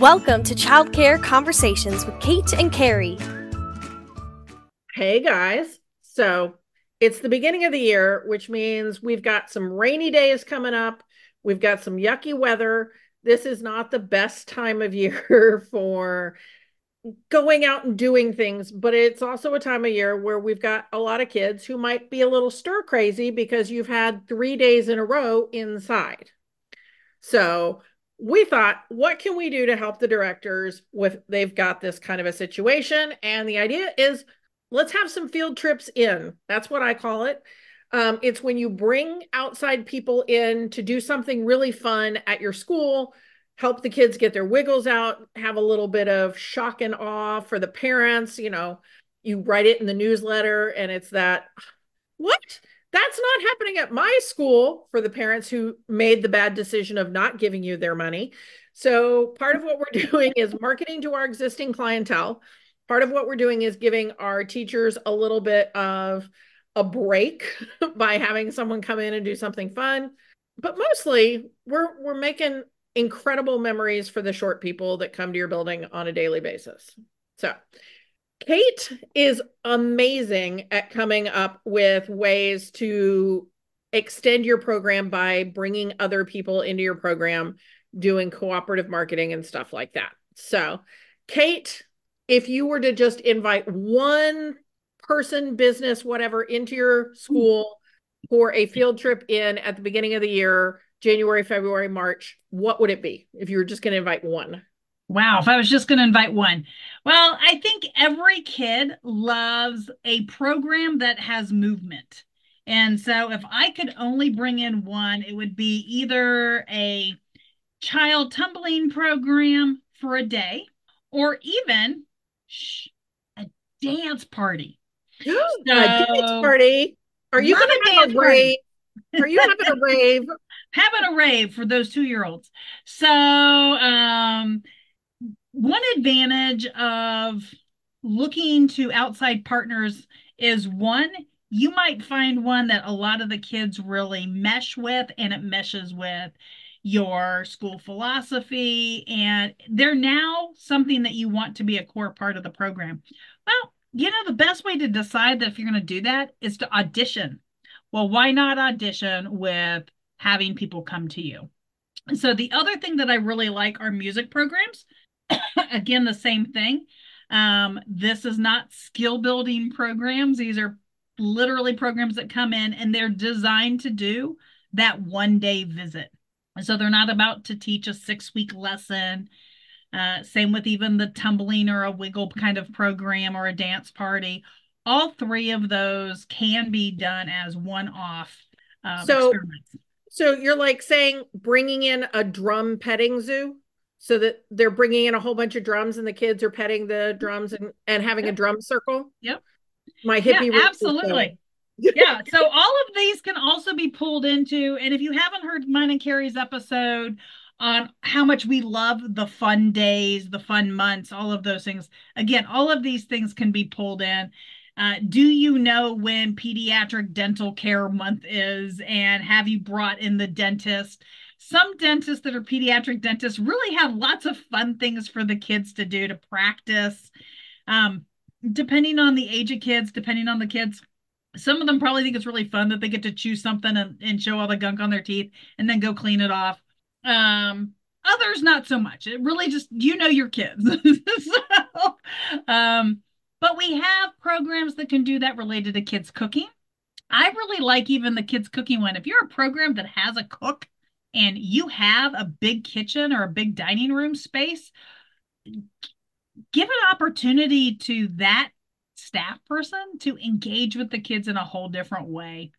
Welcome to Childcare Conversations with Kate and Carrie. Hey guys. So it's the beginning of the year, which means we've got some rainy days coming up. We've got some yucky weather. This is not the best time of year for going out and doing things, but it's also a time of year where we've got a lot of kids who might be a little stir crazy because you've had three days in a row inside. So we thought, what can we do to help the directors with they've got this kind of a situation? And the idea is let's have some field trips in. That's what I call it. Um, it's when you bring outside people in to do something really fun at your school, help the kids get their wiggles out, have a little bit of shock and awe for the parents. You know, you write it in the newsletter, and it's that, what? That's not happening at my school for the parents who made the bad decision of not giving you their money. So, part of what we're doing is marketing to our existing clientele. Part of what we're doing is giving our teachers a little bit of a break by having someone come in and do something fun. But mostly, we're we're making incredible memories for the short people that come to your building on a daily basis. So, Kate is amazing at coming up with ways to extend your program by bringing other people into your program, doing cooperative marketing and stuff like that. So, Kate, if you were to just invite one person, business, whatever, into your school for a field trip in at the beginning of the year, January, February, March, what would it be if you were just going to invite one? Wow, if I was just going to invite one. Well, I think every kid loves a program that has movement. And so if I could only bring in one, it would be either a child tumbling program for a day or even shh, a dance party. so, a dance party. Are you going to have a rave? Are you having a rave? having a rave for those two year olds. So, um, one advantage of looking to outside partners is one, you might find one that a lot of the kids really mesh with and it meshes with your school philosophy and they're now something that you want to be a core part of the program. Well, you know, the best way to decide that if you're going to do that is to audition. Well, why not audition with having people come to you? So the other thing that I really like are music programs again, the same thing. Um, this is not skill building programs. These are literally programs that come in and they're designed to do that one day visit. And so they're not about to teach a six week lesson. Uh, same with even the tumbling or a wiggle kind of program or a dance party. All three of those can be done as one off um, so, experiments. So you're like saying bringing in a drum petting zoo? So that they're bringing in a whole bunch of drums and the kids are petting the drums and, and having yep. a drum circle. Yep. My hippie. Yeah, absolutely. yeah. So all of these can also be pulled into, and if you haven't heard mine and Carrie's episode on how much we love the fun days, the fun months, all of those things, again, all of these things can be pulled in. Uh, do you know when pediatric dental care month is and have you brought in the dentist some dentists that are pediatric dentists really have lots of fun things for the kids to do to practice. Um, depending on the age of kids, depending on the kids, some of them probably think it's really fun that they get to chew something and, and show all the gunk on their teeth and then go clean it off. Um, others not so much. It really just you know your kids. so, um, but we have programs that can do that related to kids cooking. I really like even the kids cooking one. If you're a program that has a cook and you have a big kitchen or a big dining room space, give an opportunity to that staff person to engage with the kids in a whole different way.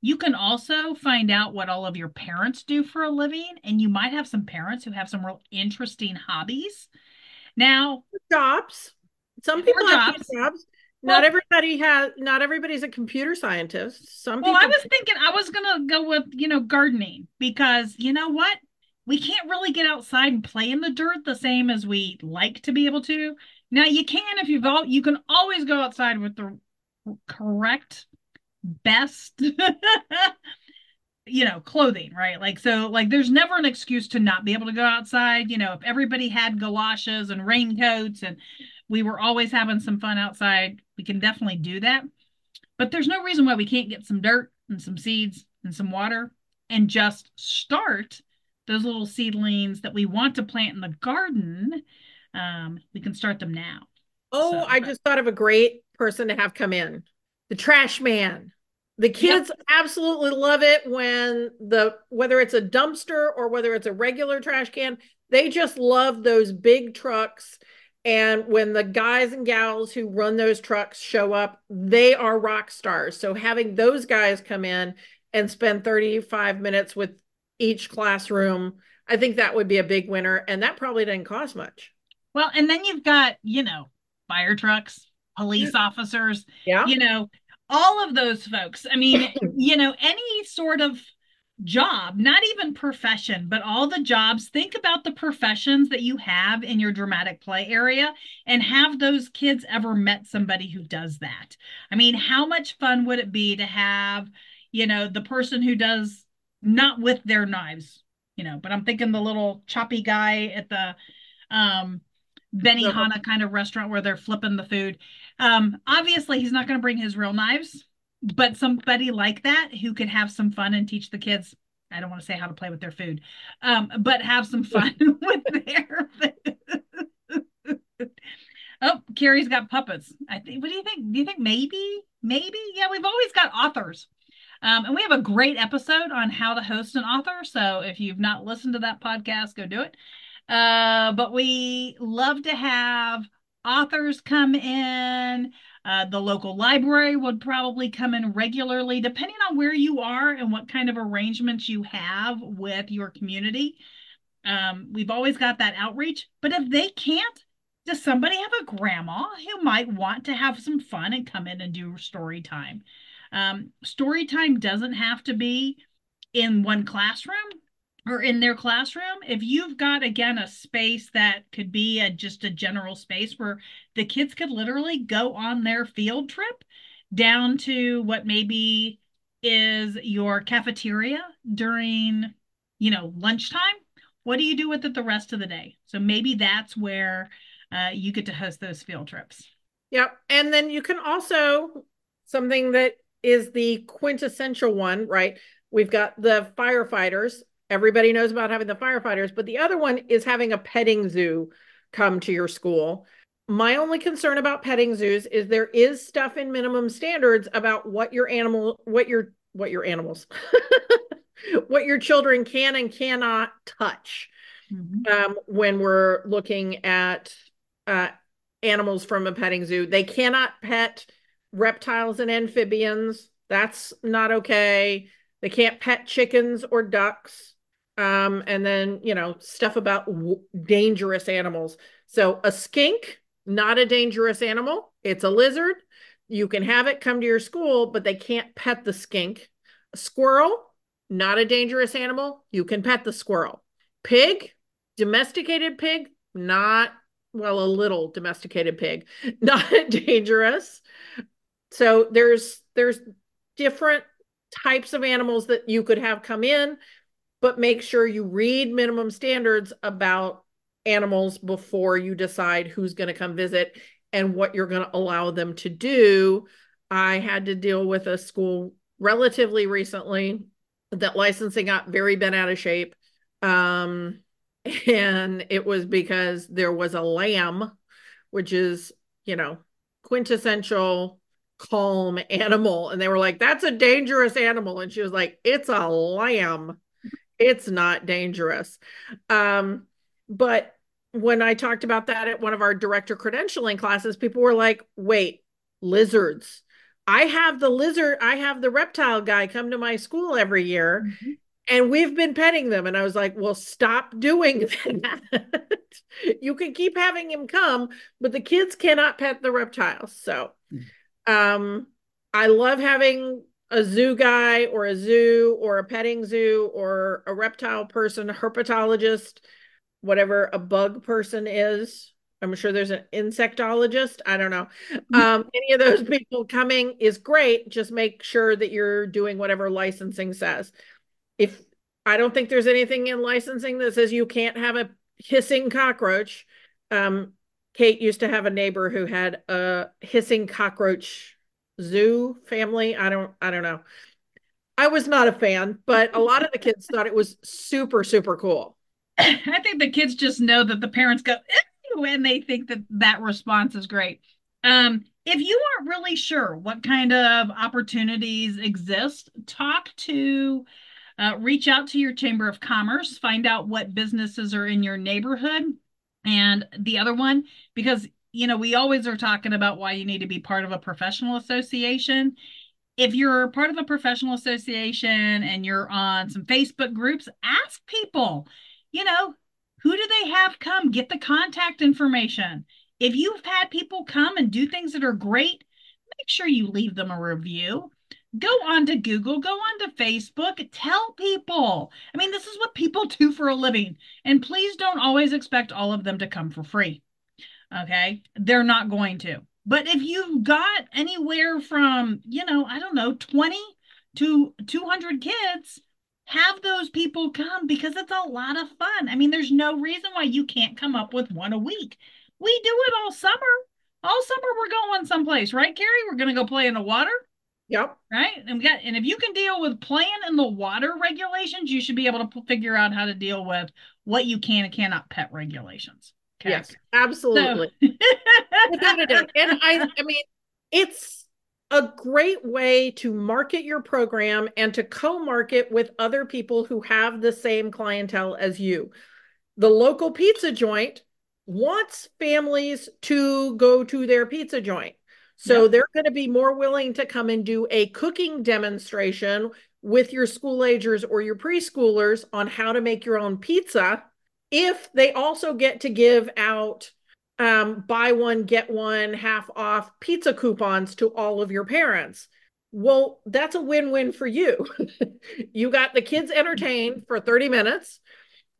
You can also find out what all of your parents do for a living, and you might have some parents who have some real interesting hobbies. Now, jobs. Some people have jobs. jobs not everybody has not everybody's a computer scientist. Some well i was thinking i was gonna go with you know gardening because you know what? We can't really get outside and play in the dirt the same as we like to be able to. Now you can if you've all you can always go outside with the correct best you know, clothing, right? Like, so, like, there's never an excuse to not be able to go outside. You know, if everybody had galoshes and raincoats and we were always having some fun outside, we can definitely do that. But there's no reason why we can't get some dirt and some seeds and some water and just start those little seedlings that we want to plant in the garden. Um, we can start them now. Oh, so, I just thought of a great person to have come in the trash man. The kids yep. absolutely love it when the whether it's a dumpster or whether it's a regular trash can, they just love those big trucks. And when the guys and gals who run those trucks show up, they are rock stars. So having those guys come in and spend 35 minutes with each classroom, I think that would be a big winner. And that probably didn't cost much. Well, and then you've got, you know, fire trucks, police mm-hmm. officers, yeah. you know, all of those folks. I mean, you know, any sort of job, not even profession, but all the jobs. Think about the professions that you have in your dramatic play area and have those kids ever met somebody who does that? I mean, how much fun would it be to have, you know, the person who does not with their knives, you know, but I'm thinking the little choppy guy at the um Benihana kind of restaurant where they're flipping the food. Um, obviously, he's not going to bring his real knives, but somebody like that who could have some fun and teach the kids. I don't want to say how to play with their food, um, but have some fun with their food. oh, Carrie's got puppets. I think. What do you think? Do you think maybe, maybe? Yeah, we've always got authors. Um, and we have a great episode on how to host an author. So if you've not listened to that podcast, go do it. Uh, but we love to have authors come in. Uh, the local library would probably come in regularly, depending on where you are and what kind of arrangements you have with your community. Um, we've always got that outreach. But if they can't, does somebody have a grandma who might want to have some fun and come in and do story time? Um, story time doesn't have to be in one classroom or in their classroom if you've got again a space that could be a just a general space where the kids could literally go on their field trip down to what maybe is your cafeteria during you know lunchtime what do you do with it the rest of the day? So maybe that's where uh, you get to host those field trips. Yep and then you can also something that is the quintessential one right? We've got the firefighters Everybody knows about having the firefighters, but the other one is having a petting zoo come to your school. My only concern about petting zoos is there is stuff in minimum standards about what your animal, what your, what your animals, what your children can and cannot touch mm-hmm. um, when we're looking at uh, animals from a petting zoo. They cannot pet reptiles and amphibians. That's not okay. They can't pet chickens or ducks um, and then you know stuff about w- dangerous animals. So a skink, not a dangerous animal. It's a lizard. You can have it come to your school, but they can't pet the skink. A squirrel, not a dangerous animal. You can pet the squirrel. Pig, domesticated pig, not well, a little domesticated pig, not dangerous. So there's there's different types of animals that you could have come in but make sure you read minimum standards about animals before you decide who's going to come visit and what you're going to allow them to do. I had to deal with a school relatively recently that licensing got very bent out of shape. Um, and it was because there was a lamb, which is, you know, quintessential calm animal. And they were like, that's a dangerous animal. And she was like, it's a lamb it's not dangerous. Um, but when I talked about that at one of our director credentialing classes, people were like, wait, lizards. I have the lizard, I have the reptile guy come to my school every year. Mm-hmm. And we've been petting them. And I was like, well, stop doing that. you can keep having him come, but the kids cannot pet the reptiles. So mm. um I love having a zoo guy or a zoo or a petting zoo or a reptile person, a herpetologist, whatever a bug person is. I'm sure there's an insectologist. I don't know. Mm-hmm. Um, any of those people coming is great. Just make sure that you're doing whatever licensing says. if I don't think there's anything in licensing that says you can't have a hissing cockroach. Um, Kate used to have a neighbor who had a hissing cockroach zoo family. I don't I don't know. I was not a fan, but a lot of the kids thought it was super, super cool. I think the kids just know that the parents go and they think that that response is great. Um, if you aren't really sure what kind of opportunities exist, talk to, uh, reach out to your Chamber of Commerce, find out what businesses are in your neighborhood. And the other one, because, you know, we always are talking about why you need to be part of a professional association if you're part of a professional association and you're on some Facebook groups, ask people, you know, who do they have come? Get the contact information. If you've had people come and do things that are great, make sure you leave them a review. Go on to Google, go on to Facebook, tell people. I mean, this is what people do for a living. And please don't always expect all of them to come for free. Okay. They're not going to. But if you've got anywhere from, you know, I don't know, 20 to 200 kids, have those people come because it's a lot of fun. I mean, there's no reason why you can't come up with one a week. We do it all summer. All summer we're going someplace, right, Carrie? We're going to go play in the water. Yep. Right. And we got, and if you can deal with playing in the water regulations, you should be able to figure out how to deal with what you can and cannot pet regulations. Yes, absolutely. So. Without a doubt. And I I mean, it's a great way to market your program and to co-market with other people who have the same clientele as you. The local pizza joint wants families to go to their pizza joint. So yep. they're going to be more willing to come and do a cooking demonstration with your school agers or your preschoolers on how to make your own pizza if they also get to give out um, buy one, get one half off pizza coupons to all of your parents. Well, that's a win win for you. you got the kids entertained for 30 minutes.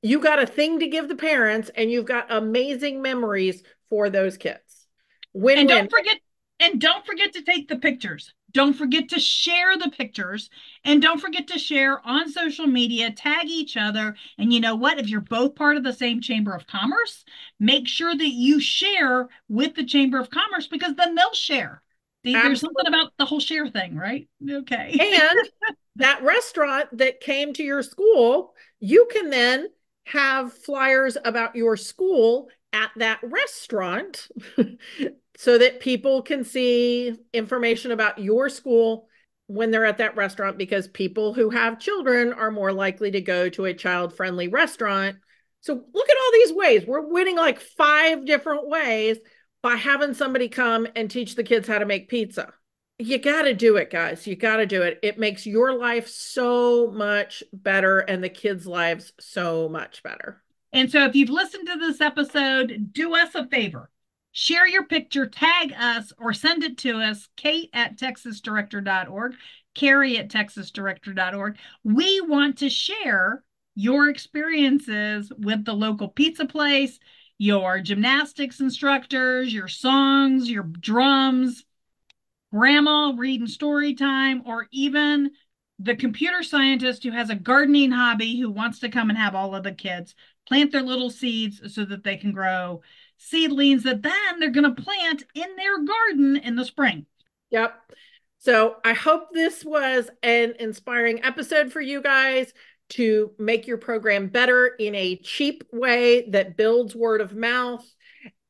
You got a thing to give the parents, and you've got amazing memories for those kids. Win and don't forget and don't forget to take the pictures. Don't forget to share the pictures and don't forget to share on social media, tag each other. And you know what? If you're both part of the same Chamber of Commerce, make sure that you share with the Chamber of Commerce because then they'll share. Absolutely. There's something about the whole share thing, right? Okay. and that restaurant that came to your school, you can then have flyers about your school at that restaurant so that people can see information about your school when they're at that restaurant because people who have children are more likely to go to a child friendly restaurant. So look at all these ways. We're winning like five different ways by having somebody come and teach the kids how to make pizza. You got to do it, guys. You got to do it. It makes your life so much better and the kids' lives so much better. And so, if you've listened to this episode, do us a favor Share your picture, tag us, or send it to us, kate at texasdirector.org, carrie at texasdirector.org. We want to share your experiences with the local pizza place, your gymnastics instructors, your songs, your drums, grandma reading story time, or even the computer scientist who has a gardening hobby who wants to come and have all of the kids plant their little seeds so that they can grow seedlings that then they're going to plant in their garden in the spring. Yep. So I hope this was an inspiring episode for you guys to make your program better in a cheap way that builds word of mouth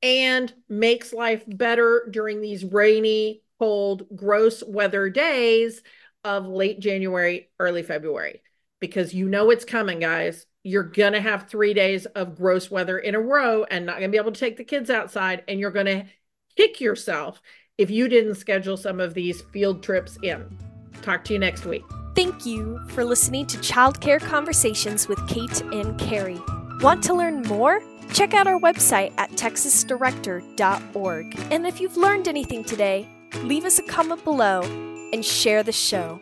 and makes life better during these rainy, cold, gross weather days of late January, early February. Because you know it's coming, guys you're going to have three days of gross weather in a row and not going to be able to take the kids outside. And you're going to kick yourself if you didn't schedule some of these field trips in. Talk to you next week. Thank you for listening to Childcare Conversations with Kate and Carrie. Want to learn more? Check out our website at texasdirector.org. And if you've learned anything today, leave us a comment below and share the show.